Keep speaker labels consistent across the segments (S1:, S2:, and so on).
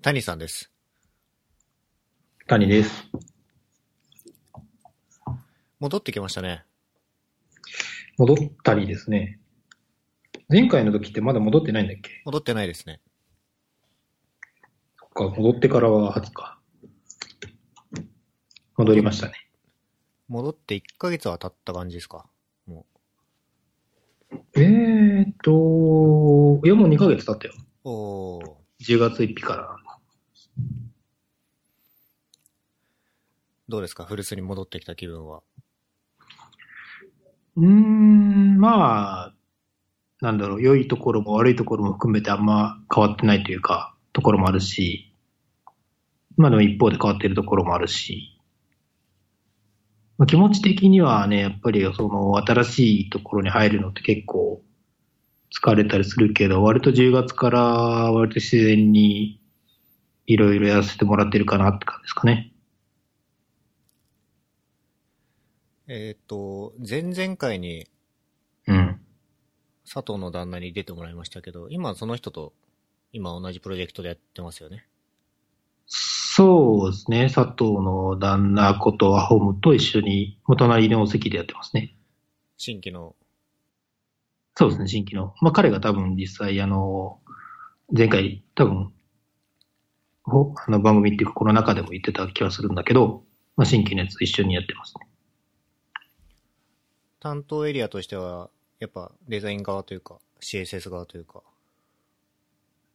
S1: 谷さんです。
S2: 谷です。
S1: 戻ってきましたね。
S2: 戻ったりですね。前回の時ってまだ戻ってないんだっけ？
S1: 戻ってないですね。
S2: そっか、戻ってからは初か。戻りましたね。
S1: 戻って1ヶ月は経った感じですか？も
S2: えーっと、いやもう2ヶ月経ったよ。
S1: う。おー。
S2: 10月1日から。
S1: どうですか？古巣に戻ってきた気分は。
S2: うーん、まあ、なんだろう、良いところも悪いところも含めてあんま変わってないというか、ところもあるし、まあでも一方で変わってるところもあるし、まあ、気持ち的にはね、やっぱりその新しいところに入るのって結構疲れたりするけど、割と10月から割と自然にいろいろやらせてもらってるかなって感じですかね。
S1: えっ、と、前々回に
S2: うん。
S1: 佐藤の旦那に出てもらいましたけど、今その人と今同じプロジェクトでやってますよね。
S2: そうですね。佐藤の旦那ことアホムと一緒に、お隣のお席でやってますね。
S1: 新規の。
S2: そうですね、新規の。まあ彼が多分実際、あの、前回多分、ほあの番組っていうかこの中でも言ってた気はするんだけど、まあ新規のやつ一緒にやってますね。
S1: 担当エリアとしては、やっぱデザイン側というか、CSS 側というか。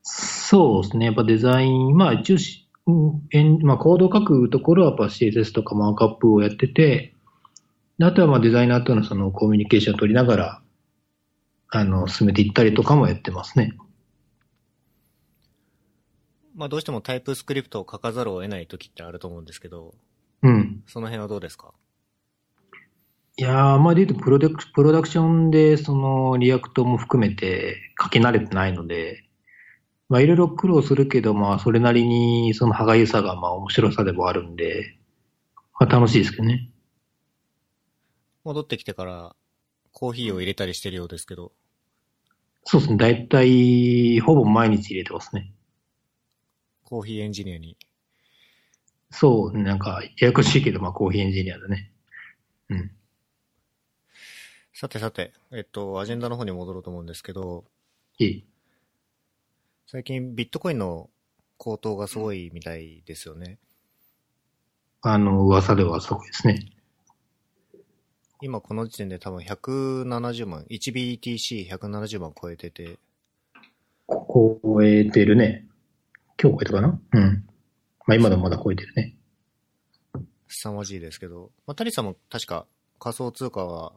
S2: そうですね。やっぱデザイン、まあ一応し、うんえんまあコードを書くところはやっぱ CSS とかマークアップをやってて、であとはまあデザイナーとのそのコミュニケーションを取りながら、あの、進めていったりとかもやってますね。
S1: まあどうしても TypeScript を書かざるを得ない時ってあると思うんですけど、
S2: うん。
S1: その辺はどうですか？
S2: いやー、まあで言うとプロダク、プロダクションで、その、 React も含めて書き慣れてないので、まあいろいろ苦労するけど、まあそれなりに、その歯がゆさが、まあ面白さでもあるんで、まあ楽しいですけどね。
S1: 戻ってきてからコーヒーを入れたりしてるようですけど、
S2: そうですね。だいたい、ほぼ毎日入れてますね。
S1: コーヒーエンジニアに。
S2: そう、なんか、ややこしいけど、まあコーヒーエンジニアだね。うん。
S1: さてさて、えっと、アジェンダの方に戻ろうと思うんですけど、
S2: いい。
S1: 最近ビットコインの高騰がすごいみたいですよね。
S2: あの、噂ではすごいですね。
S1: 今この時点で多分170万、1BTC170 万超えてて、
S2: こ超えてるね。今日超えたかな？うん。まあ今でもまだ超えてるね。
S1: 凄まじいですけど、まあ、タリさんも確か仮想通貨は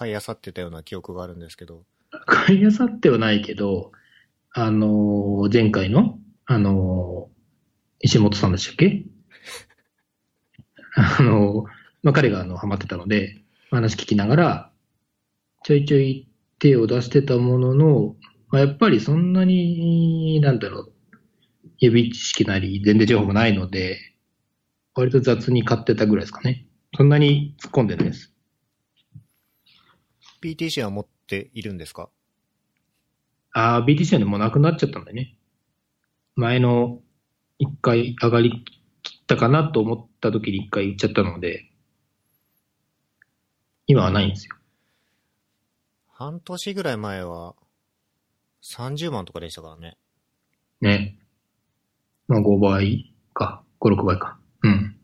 S1: 買い漁ってたような記憶があるんですけど、
S2: 買い漁ってはないけど、あのー前回の、あのー石本さんでしたっけ？あのーまあ、彼があの、ハマってたので、話聞きながら、ちょいちょい手を出してたものの、まあ、やっぱりそんなに、なんだろう、予備知識なり、全然情報もないので、割と雑に買ってたぐらいですかね。そんなに突っ込んでないです。
S1: PTC は持っているんですか？
S2: ああ、BTC はね、もうなくなっちゃったんだよね。前の一回上がりきったかなと思った時に一回言っちゃったので、今はないんですよ。
S1: 半年ぐらい前は30万とかでしたからね。
S2: ね。まあ5倍か、5、6倍か。うん。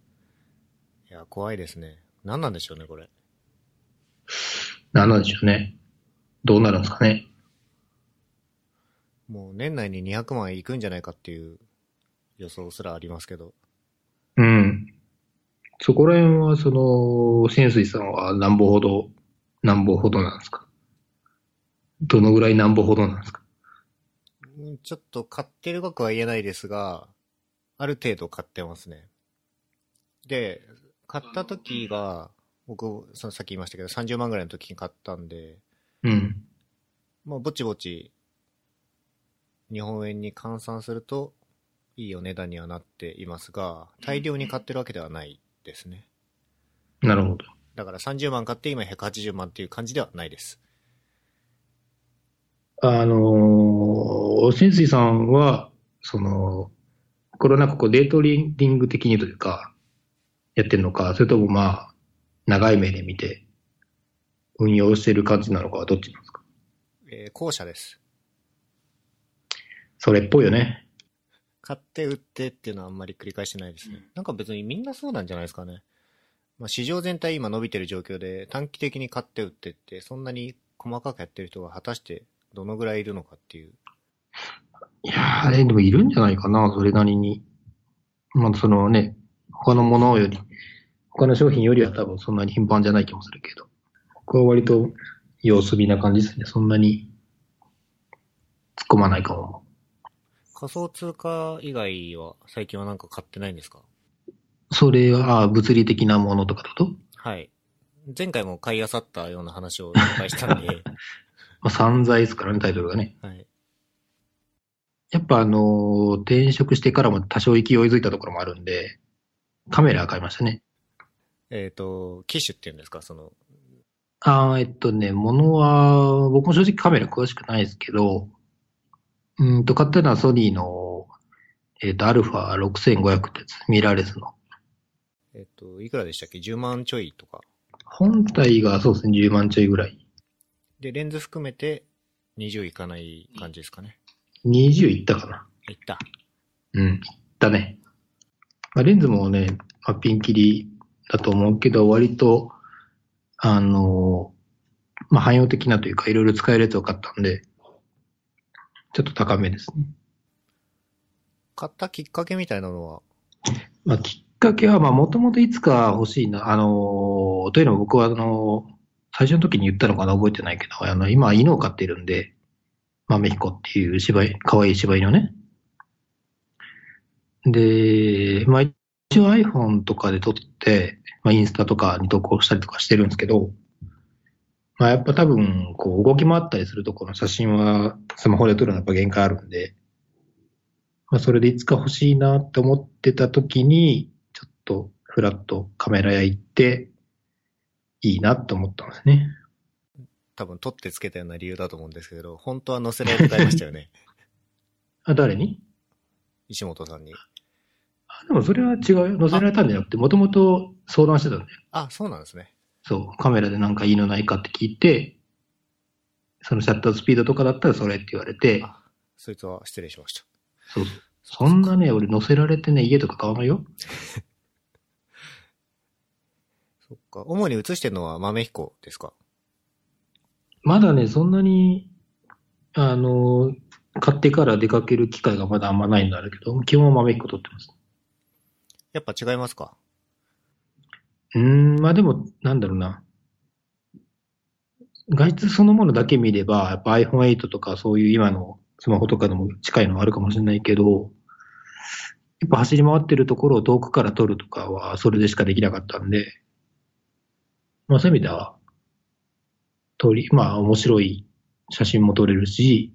S1: いや、怖いですね。何なんでしょうね、これ。
S2: なんなんでしょうね。どうなるんですかね。
S1: もう年内に200万いくんじゃないかっていう予想すらありますけど。
S2: うん。そこら辺は、その、潜水さんは何歩ほど、何歩ほどなんですか？どのぐらい何歩ほどなんですか？
S1: うんちょっと買ってる額は言えないですが、ある程度買ってますね。で、買った時が、僕、そのさっき言いましたけど、30万ぐらいの時に買ったんで、
S2: うん。
S1: まあ、ぼちぼち、日本円に換算すると、いいお値段にはなっていますが、大量に買ってるわけではないですね。
S2: なるほど。
S1: だから30万買って今180万っていう感じではないです。
S2: あのー、潜水さんは、その、これはなんかこうデートリーディング的にというか、やってるのか、それともまあ、長い目で見て、運用してる感じなのかはどっちなんですか？
S1: えー後者です。
S2: それっぽいよね。
S1: 買って売ってっていうのはあんまり繰り返してないですね。なんか別にみんなそうなんじゃないですかね。まあ、市場全体今伸びてる状況で短期的に買って売ってって、そんなに細かくやってる人が果たしてどのぐらいいるのかっていう。
S2: いやー、えでもいるんじゃないかな、それなりに。まあ、そのね、他のものより、他の商品よりは多分そんなに頻繁じゃない気もするけど。これは割と様子見な感じですね。そんなに突っ込まないかも。
S1: 仮想通貨以外は最近はなんか買ってないんですか？
S2: それは、あ物理的なものとかってこと？
S1: はい。前回も買い漁ったような話をいっぱいしたんで、
S2: まあ、散財ですからね、タイトルがね。
S1: はい。
S2: やっぱあのー転職してからも多少勢いづいたところもあるんで、カメラ買いましたね。
S1: えっ、と、機種っていうんですか、その、
S2: あーえっとね、ものは、僕も正直カメラ詳しくないですけど、うんと、買ったのはソニーの、えっと、アルファ6500ってやつ、ミラーレスの。
S1: えっ、と、いくらでしたっけ ?10 万ちょいとか。
S2: 本体がそうですね、10万ちょいぐらい。
S1: で、レンズ含めて20いかない感じですかね。
S2: 20いったかな。
S1: いった。
S2: うん、いったね。まあ、レンズもね、まあ、ピンキリだと思うけど、割と、あのーまあ、汎用的なというか、いろいろ使えるやつを買ったんで、ちょっと高めですね。
S1: 買ったきっかけみたいなのは、
S2: まあ、きっかけは、まあ、もともといつか欲しいな、あのーというのも僕は、あのー最初の時に言ったのかな覚えてないけど、あの、今、犬を飼ってるんで、豆彦っていう柴犬、可愛い柴犬をね。で、まあ、一応 iPhone とかで撮って、まあ、インスタとかに投稿したりとかしてるんですけど、まあ、やっぱ多分、こう、動き回ったりするとこの写真は、スマホで撮るのはやっぱ限界あるんで、まあ、それでいつか欲しいなって思ってた時に、ちょっとフラッとカメラ屋行って、いいなって思ったんですね。
S1: 多分取ってつけたような理由だと思うんですけど、本当は載せられてましたよね。
S2: あ、誰に？
S1: 石本さんに。
S2: あでもそれは違うよ。載せられたんじゃなくて、もともと相談してたんだよ。
S1: あ、そうなんですね。
S2: そう、カメラでなんかいいのないかって聞いて、そのシャッタースピードとかだったらそれって言われて、
S1: あ、そいつは失礼しました。
S2: そうそんなね、俺載せられてね、家とか買わないよ。
S1: そっか。主に映してるのは豆彦ですか？
S2: まだね、そんなに、あの、買ってから出かける機会がまだあんまないんだけど、基本は豆彦撮ってます。
S1: やっぱ違いますか？
S2: うん、まあでも、なんだろうな。外出そのものだけ見れば、やっぱ iPhone8 とかそういう今のスマホとかでも近いのはあるかもしれないけど、やっぱ走り回ってるところを遠くから撮るとかはそれでしかできなかったんで、まあそういう意味では、撮り、まあ面白い写真も撮れるし、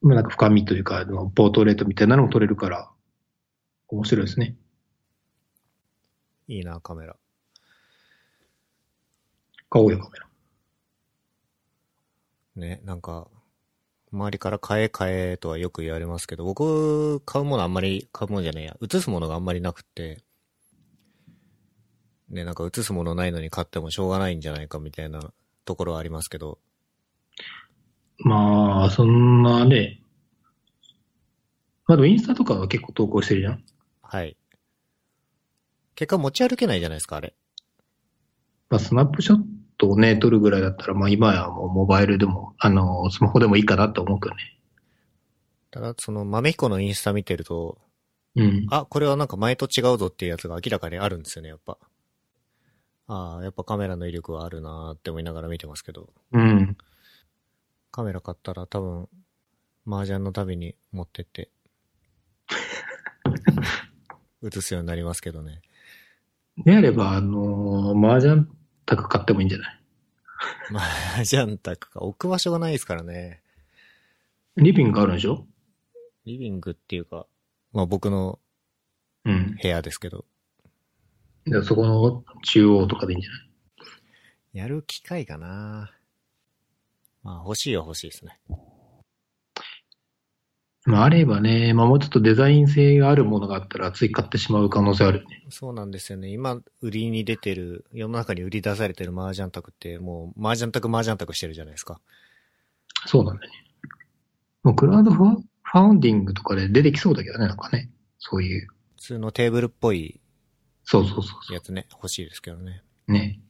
S2: まあなんか深みというか、ポートレートみたいなのも撮れるから、面白いですね。
S1: いいな、カメラ。
S2: 買おうよ、カメラ。
S1: ね、なんか、周りから買え買えとはよく言われますけど、僕、買うものあんまり、買うものじゃねえや、映すものがあんまりなくって、ね、なんか映すものないのに買ってもしょうがないんじゃないかみたいなところはありますけど、
S2: まあ、そんなね。まあでもインスタとかは結構投稿してるじゃん。
S1: はい。結果持ち歩けないじゃないですか、あれ。
S2: まあスナップショットをね、撮るぐらいだったら、まあ今やもうモバイルでも、あの、スマホでもいいかなと思うけどね。
S1: ただ、その、豆彦のインスタ見てると、
S2: うん。
S1: あ、これはなんか前と違うぞっていうやつが明らかにあるんですよね、やっぱ。ああ、やっぱカメラの威力はあるなーって思いながら見てますけど。
S2: うん。
S1: カメラ買ったら多分、麻雀のたびに持ってって、映すようになりますけどね。
S2: であれば、あのー、麻雀卓買ってもいいんじゃない？
S1: 麻雀卓か、置く場所がないですからね。
S2: リビングあるんでしょ？
S1: リビングっていうか、まあ僕の
S2: うん。
S1: 部屋ですけど、
S2: じゃあそこの中央とかでいいんじゃない？
S1: やる機会かなまあ欲しいは欲しいですね。
S2: まあ、あればね、まあ、もうちょっとデザイン性があるものがあったら、つい買ってしまう可能性あるよね。
S1: そうなんですよね。今、売りに出てる、世の中に売り出されてる麻雀卓って、もう、麻雀卓麻雀卓してるじゃないですか。
S2: そうなんだよね。もうクラウドファファウンディングとかで出てきそうだけどね、なんかね。そういう。
S1: 普通のテーブルっぽい
S2: そうそうそうそ
S1: やつね、欲しいですけどね。
S2: う。ね。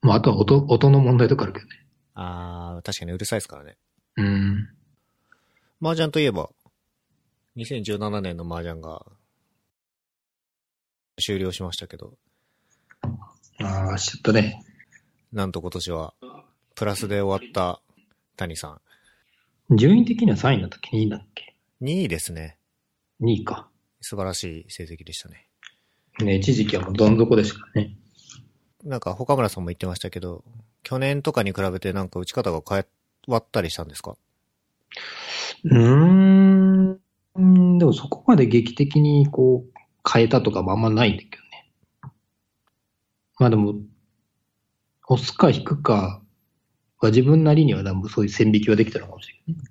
S2: まあ、あとは音、音の問題とかあるけどね。
S1: あー、確かにうるさいですからね。
S2: うん。
S1: 麻雀といえば、2017年の麻雀が終了しましたけど、
S2: ああ、しちゃったね。
S1: なんと今年はプラスで終わった谷さん。
S2: 順位的には3位だったっけ ?2 位だっけ
S1: ？2位ですね。
S2: ?2 位か。
S1: 素晴らしい成績でしたね。
S2: ね、一時期はもうどん底でしたからね。
S1: なんか、岡村さんも言ってましたけど、去年とかに比べてなんか打ち方が変わったりしたんですか？
S2: うーん。うんでもそこまで劇的にこう変えたとかもあんまないんだけどね。まあでも、押すか引くかは自分なりには多分そういう線引きはできたのかもしれないね。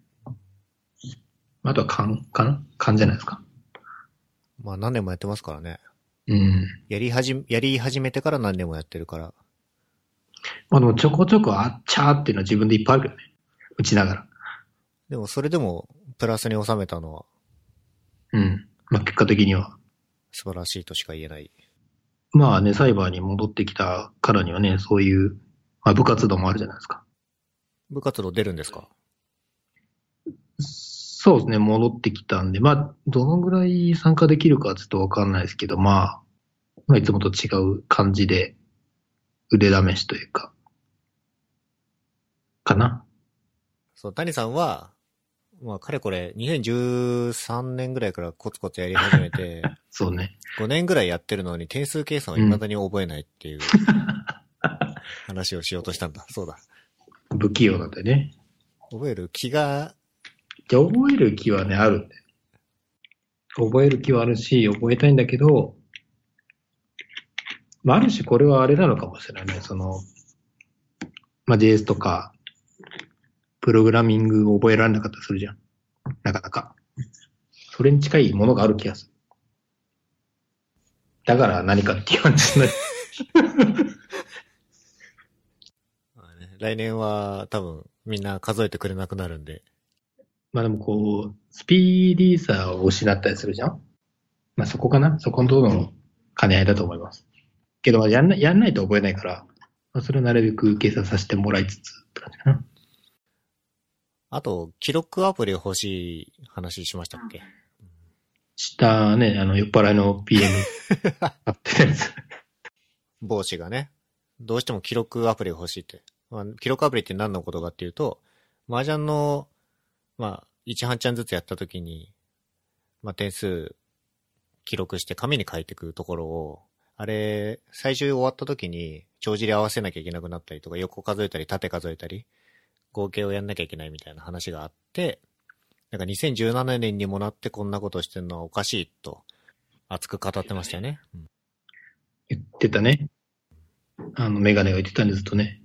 S2: あとは勘かな勘じゃないですか？
S1: まあ何年もやってますからね。
S2: うん。
S1: やりはじ、やり始めてから何年もやってるから。
S2: まあでもちょこちょこあっちゃーっていうのは自分でいっぱいあるけどね。打ちながら。
S1: でもそれでもプラスに収めたのは
S2: うん。まあ結果的には。
S1: 素晴らしいとしか言えない。
S2: まあね、サイバーに戻ってきたからにはね、そういう、まあ部活動もあるじゃないですか。
S1: 部活動出るんですか？
S2: そうですね、戻ってきたんで、まあ、どのぐらい参加できるかはちょっとわかんないですけど、まあ、まあ、いつもと違う感じで、腕試しというか、かな。
S1: そう、谷さんは、まあ、かれこれ、2013年ぐらいからコツコツやり始めて、
S2: そうね。
S1: 5年ぐらいやってるのに点数計算を未だに覚えないっていう 話をしようとしたんだ。そうだ。
S2: 不器用なんでね。
S1: 覚える気が、
S2: じゃあ覚える気はね、ある。覚える気はあるし、覚えたいんだけど、まあ、ある種これはあれなのかもしれないね。その、まあ、JS とか、プログラミングを覚えられなかったりするじゃん。なかなか。それに近いものがある気がする。だから何かっていう話になる。
S1: まあね来年は多分みんな数えてくれなくなるんで、
S2: まあでもこう、スピーディーさを失ったりするじゃんまあそこかなそこのところの兼ね合いだと思います。けど、まあやんない、やんないと覚えないから、まあそれをなるべく計算させてもらいつつって感じかな。
S1: あと、記録アプリ欲しい話しましたっけ？
S2: 下ね、あの、酔っ払いの PM あってるやつ。
S1: 帽子がね、どうしても記録アプリが欲しいって。まあ、記録アプリって何のことかっていうと、麻雀の、まあ、1半ちゃんずつやった時に、まあ、点数記録して紙に書いていくところを、あれ、最終終わった時に、帳尻合わせなきゃいけなくなったりとか、横数えたり、縦数えたり、合計をやんなきゃいけないみたいな話があって、なんか2017年にもなってこんなことしてるのはおかしいと、熱く語ってましたよね。うん
S2: 言ってたね。あの、メガネが言ってたんですとね。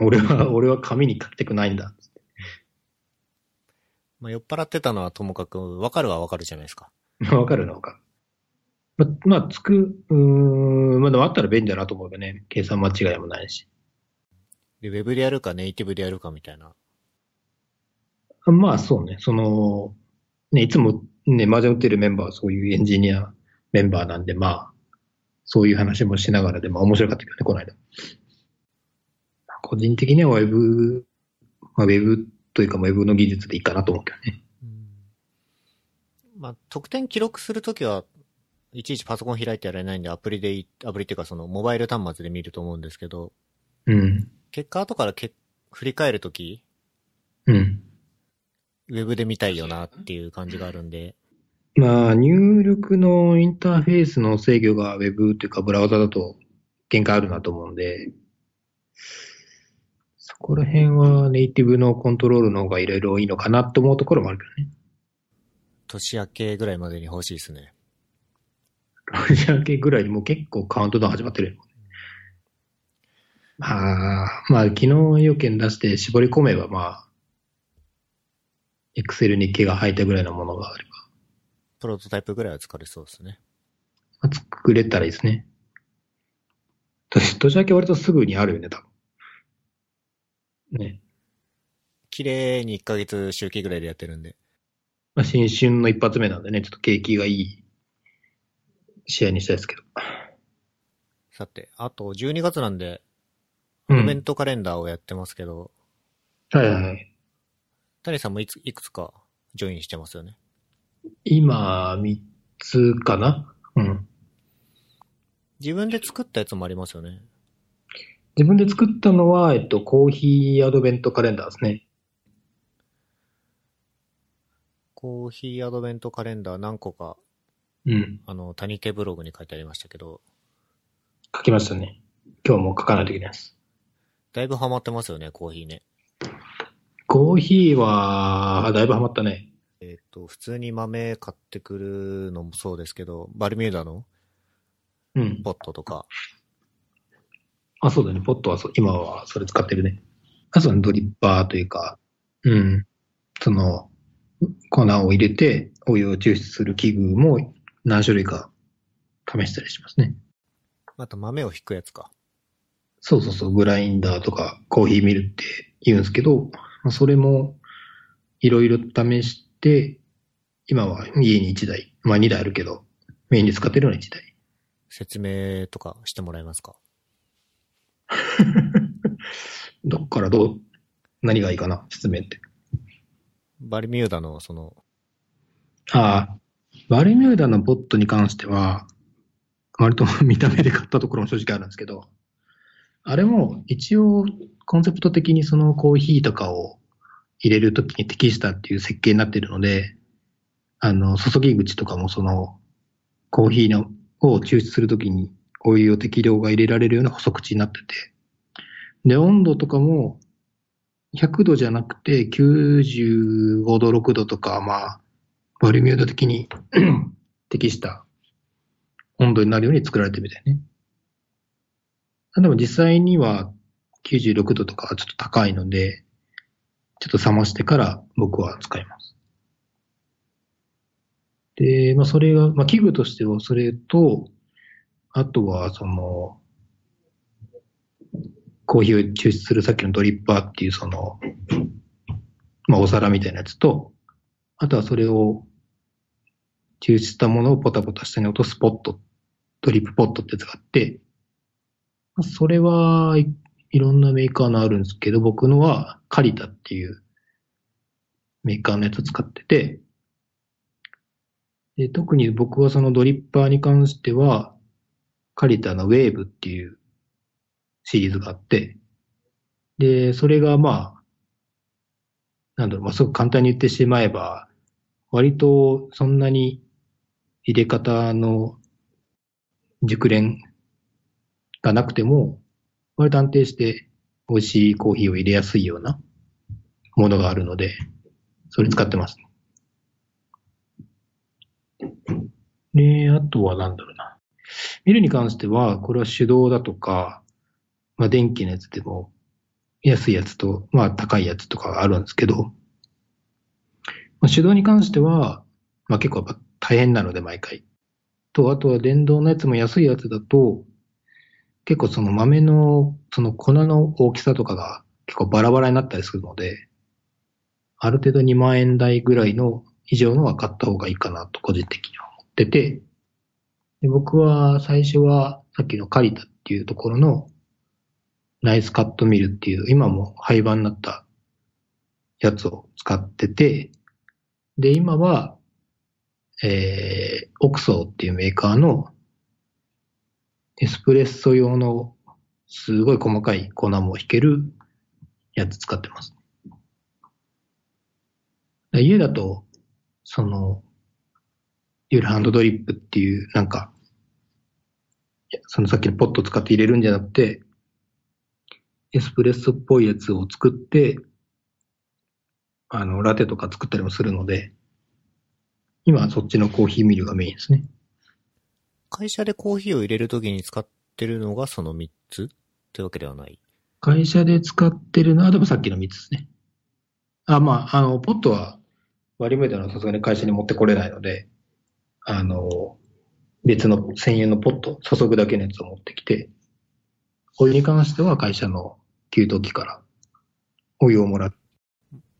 S2: 俺は、俺は紙に書きたくないんだ。
S1: まあ、酔っ払ってたのはともかく、わかるはわかるじゃないですか。
S2: わかるな、わかる。ま、まあ、つく、うーん、まあでもあったら便利だなと思えばね、計算間違いもないし。
S1: で、ウェブでやるかネイティブでやるかみたいな。
S2: まあそうね、その、ね、いつもね、麻雀打ってるメンバーはそういうエンジニアメンバーなんで、まあ、そういう話もしながらで、まあ面白かったけどね、この間。個人的にはウェブ、まあ、ウェブというか、ウェブの技術でいいかなと思うけどね。
S1: まあ、得点記録するときは、いちいちパソコン開いてやられないんで、アプリでいい、アプリっていうかその、モバイル端末で見ると思うんですけど、
S2: うん。
S1: 結果後からけ振り返るとき、
S2: うん。
S1: ウェブで見たいよなっていう感じがあるんで、
S2: まあ、入力のインターフェースの制御がウェブというかブラウザだと限界あるなと思うんで、そこら辺はネイティブのコントロールの方がいろいろいいのかなと思うところもあるけどね。
S1: 年明けぐらいまでに欲しいですね。
S2: ロジャー系ぐらいにもう結構カウントダウン始まってるよ。まあ、まあ、昨日要件出して絞り込めばまあ、エクセルに毛が生えたぐらいのものがあれば、
S1: プロトタイプぐらいは使れそうですね。
S2: まあ作れたらいいですね。年年明け割とすぐにあるよね、多分。ね。
S1: 綺麗に1ヶ月周期ぐらいでやってるんで。
S2: まあ、新春の一発目なんでね、ちょっと景気がいい試合にしたいですけど。
S1: さて、あと12月なんで、
S2: う
S1: アドベン
S2: ん。
S1: トカレンダーをやってますけど、
S2: はいはいはい。
S1: 谷さんもいついくつかジョインしてますよね？
S2: 今、三つかな？うん。
S1: 自分で作ったやつもありますよね？
S2: 自分で作ったのは、えっと、コーヒーアドベントカレンダーですね。
S1: コーヒーアドベントカレンダー何個か、
S2: うん。
S1: あの、谷手ブログに書いてありましたけど、
S2: 書きましたね。今日も書かないといけないです。
S1: だいぶハマってますよね、コーヒーね。
S2: コーヒーは、だいぶハマったね。
S1: えっ、と、普通に豆買ってくるのもそうですけど、バルミューダの
S2: うん。
S1: ポットとか、
S2: あ、そうだね。ポットはそう、今はそれ使ってるね。あとはドリッパーというか、うん。その、粉を入れて、お湯を抽出する器具も何種類か試したりしますね。
S1: あと豆を引くやつか。
S2: そうそうそう、グラインダーとかコーヒーミルって言うんですけど、まあそれもいろいろ試して、今は家に1台、まあ2台あるけど、メインで使ってるのは1台。
S1: 説明とかしてもらえますか？
S2: どっからどう、何がいいかな、説明って。
S1: バルミューダのその、
S2: ああ、バルミューダのポットに関しては、割と見た目で買ったところも正直あるんですけど、あれも一応コンセプト的にそのコーヒーとかを入れるときに適したっていう設計になってるので、あの、注ぎ口とかもそのコーヒーのを抽出するときにお湯を適量が入れられるような細口になってて、で、温度とかも100度じゃなくて95度、6度とか、まあ、バルミューダ的に 適した温度になるように作られてるみたいね。でも実際には96度とかはちょっと高いので、ちょっと冷ましてから僕は使います。で、まあそれが、まあ器具としてはそれと、あとはその、コーヒーを抽出するさっきのドリッパーっていうその、まあお皿みたいなやつと、あとはそれを抽出したものをポタポタ下に落とすポット、ドリップポットってやつがあって、それはい、いろんなメーカーのあるんですけど、僕のはカリタっていうメーカーのやつを使ってて、で特に僕はそのドリッパーに関しては、カリタのウェーブっていうシリーズがあって、で、それがまあ、なんだろう、まあ、すごく簡単に言ってしまえば、割とそんなに入れ方の熟練がなくても、割と安定して美味しいコーヒーを入れやすいようなものがあるので、それ使ってます。で、あとはなんだろうな。ミルに関しては、これは手動だとか、まあ電気のやつでも安いやつと、まあ高いやつとかあるんですけど、まあ、手動に関しては、まあ結構やっぱ大変なので毎回。と、あとは電動のやつも安いやつだと、結構その豆の、その粉の大きさとかが結構バラバラになったりするので、ある程度2万円台ぐらいの以上のは買った方がいいかなと個人的には思ってて、で僕は最初はさっきのカリタっていうところのナイスカットミルっていう今も廃盤になったやつを使ってて、で、今は、えー、オクソーっていうメーカーのエスプレッソ用のすごい細かい粉も引けるやつ使ってます。家だと、その、いわゆるハンドドリップっていう、なんか、そのさっきのポット使って入れるんじゃなくて、エスプレッソっぽいやつを作って、あの、ラテとか作ったりもするので、今はそっちのコーヒーミルがメインですね。
S1: 会社でコーヒーを入れるときに使ってるのがその3つってわけではない。
S2: 会社で使ってるのは、でもさっきの3つですね。あ、まあ、あの、ポットは割りメーターはさすがに会社に持ってこれないので、あの、別の専用のポット、注ぐだけのやつを持ってきて、お湯に関しては会社の給湯器からお湯をもらって、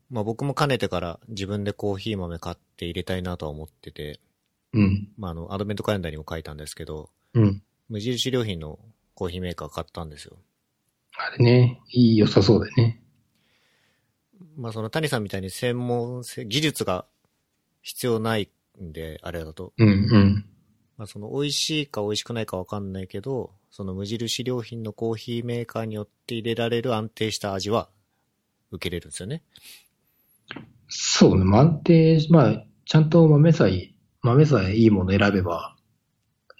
S1: まあ僕もかねてから自分でコーヒー豆買って入れたいなとは思ってて、
S2: うん、
S1: まああの、アドベントカレンダーにも書いたんですけど、
S2: うん。
S1: 無印良品のコーヒーメーカー買ったんですよ。
S2: あれね、いい、良さそうだよね。
S1: まあその谷さんみたいに専門性、技術が必要ないんで、あれだと。
S2: うん、うん。
S1: まあその美味しいか美味しくないかわかんないけど、その無印良品のコーヒーメーカーによって入れられる安定した味は受けれるんですよね。
S2: そうね、まあ安定、まあ、ちゃんと豆さえ、豆さえいいもの選べば、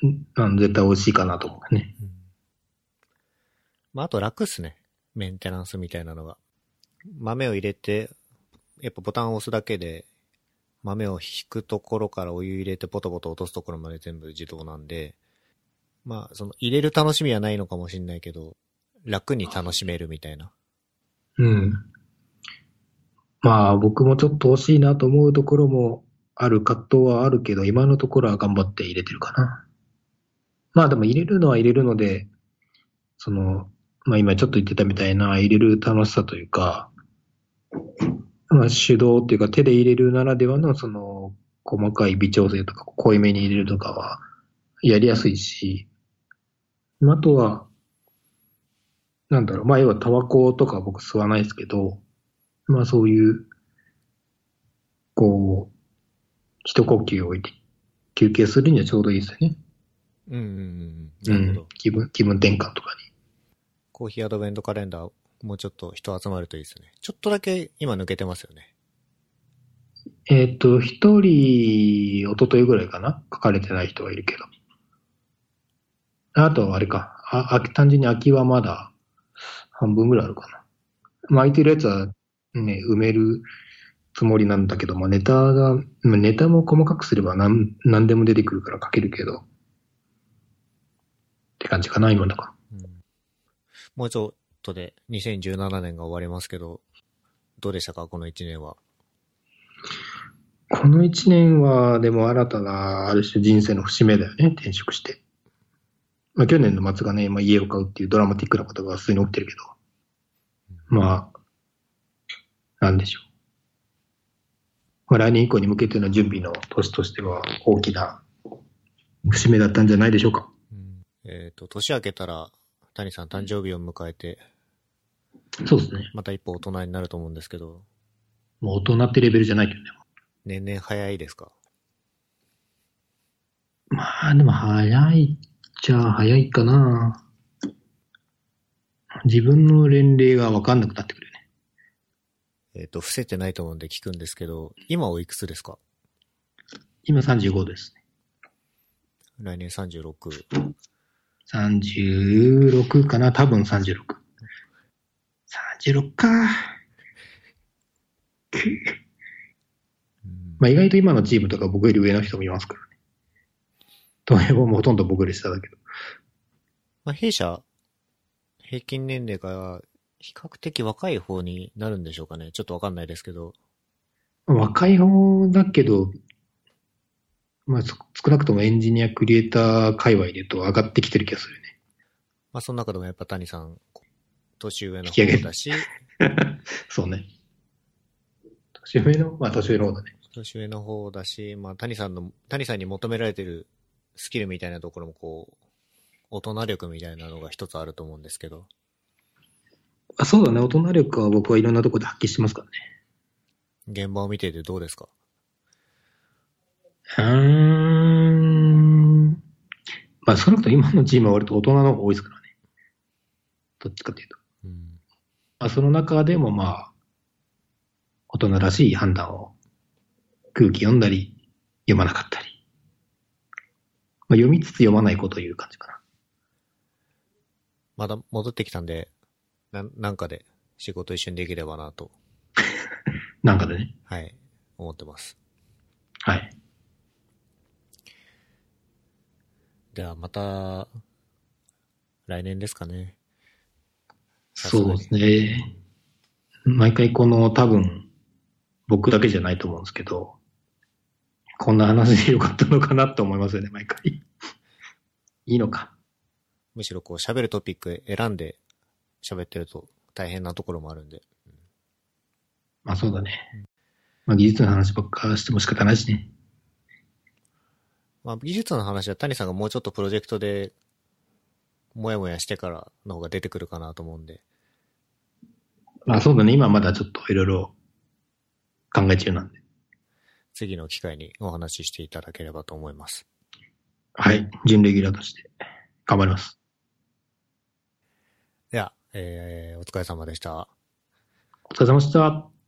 S2: んあの絶対美味しいかなと思うね。
S1: まああと楽っすね。メンテナンスみたいなのが。豆を入れて、やっぱボタンを押すだけで、豆を引くところからお湯入れてポトポト落とすところまで全部自動なんで、まあその入れる楽しみはないのかもしれないけど、楽に楽しめるみたいな。
S2: うん。まあ僕もちょっと欲しいなと思うところもある葛藤はあるけど、今のところは頑張って入れてるかな。まあでも入れるのは入れるので、その、まあ今ちょっと言ってたみたいな入れる楽しさというか、まあ手動っていうか手で入れるならではのその細かい微調整とか濃いめに入れるとかはやりやすいし、あとは、なんだろう、まあ要はタバコとか僕吸わないですけど、まあそういう、こう、一呼吸を置いて休憩するにはちょうどいいですよね。
S1: うんうんうん。
S2: う
S1: なるほど。
S2: ん。気分、気分転換とか
S1: コーヒーアドベントカレンダー、もうちょっと人集まるといいですね。ちょっとだけ今抜けてますよね。
S2: に。えっ、と、一人、一昨日ぐらいかな？書かれてない人はいるけど。あとはあれか。あ、あ単純に空きはまだ半分ぐらいあるかな。まあ空いてるやつはね、埋めるつもりなんだけど、まあネタが、まあネタも細かくすれば何何でも出てくるから書けるけど。って感じかな、今だか
S1: うん。もうちょっとで2017年が終わりますけど、どうでしたかこの1年は？
S2: ら。この一年は、でも新たな、ある種人生の節目だよね、転職して。まあ去年の末がね、まあ家を買うっていうドラマティックなことが普通に起きてるけど。まあ、なんでしょう。まあ来年以降に向けての準備の年としては大きな節目だったんじゃないでしょうか。
S1: うん、えっ、と、年明けたら、谷さん誕生日を迎えて、
S2: そうですね。
S1: また一歩大人になると思うんですけど、
S2: もう大人ってレベルじゃないけどね。
S1: 年々早いですか？
S2: まあでも早いっちゃ早いかな。自分の年齢がわかんなくなってくる。
S1: えっ、と、伏せてないと思うんで聞くんですけど、今おいくつですか？
S2: 今35ですね。
S1: 来年36。
S2: 36かな？多分36。36か。
S1: うん
S2: まあ意外と今のチームとか僕より上の人もいますからね。東映もほとんど僕より下だけど。
S1: まあ、弊社、平均年齢が比較的若い方になるんでしょうかね。ちょっとわかんないですけど。
S2: 若い方だけど、まあそ少なくともエンジニア、クリエイター界隈で言うと上がってきてる気がするね。
S1: まあ、その中でもやっぱ谷さん、年上の方だし、
S2: そうね。年上の、まあ年上の方だね。
S1: 年上の方だし、まあ、谷さんの、谷さんに求められてるスキルみたいなところもこう、大人力みたいなのが一つあると思うんですけど。
S2: あそうだね。大人力は僕はいろんなところで発揮してますからね。
S1: 現場を見ててどうですか？
S2: うーん。まあ少なくとも今のチームは割と大人の方が多いですからね。どっちかというと。
S1: うん。
S2: まあその中でもまあ、大人らしい判断を空気読んだり、読まなかったり。まあ読みつつ読まないことを言う感じかな。
S1: まだ戻ってきたんで、なん、なんかで仕事一緒にできればなと、
S2: なんかでね。
S1: はい、思ってます。
S2: はい。
S1: ではまた、来年ですかね。
S2: そうですね。毎回この多分、僕だけじゃないと思うんですけど、こんな話でよかったのかなと思いますよね、毎回。いいのか。
S1: むしろこう喋るトピック選んで喋ってると大変なところもあるんで。
S2: まあそうだね。まあ技術の話ばっかしても仕方ないしね。
S1: まあ技術の話は谷さんがもうちょっとプロジェクトでもやもやしてからの方が出てくるかなと思うんで。
S2: まあそうだね。今まだちょっといろいろ考え中なんで。
S1: 次の機会にお話ししていただければと思います。
S2: はい。準レギュラーとして頑張ります。
S1: では、えー、お疲れ様でした。
S2: お疲れ様でした。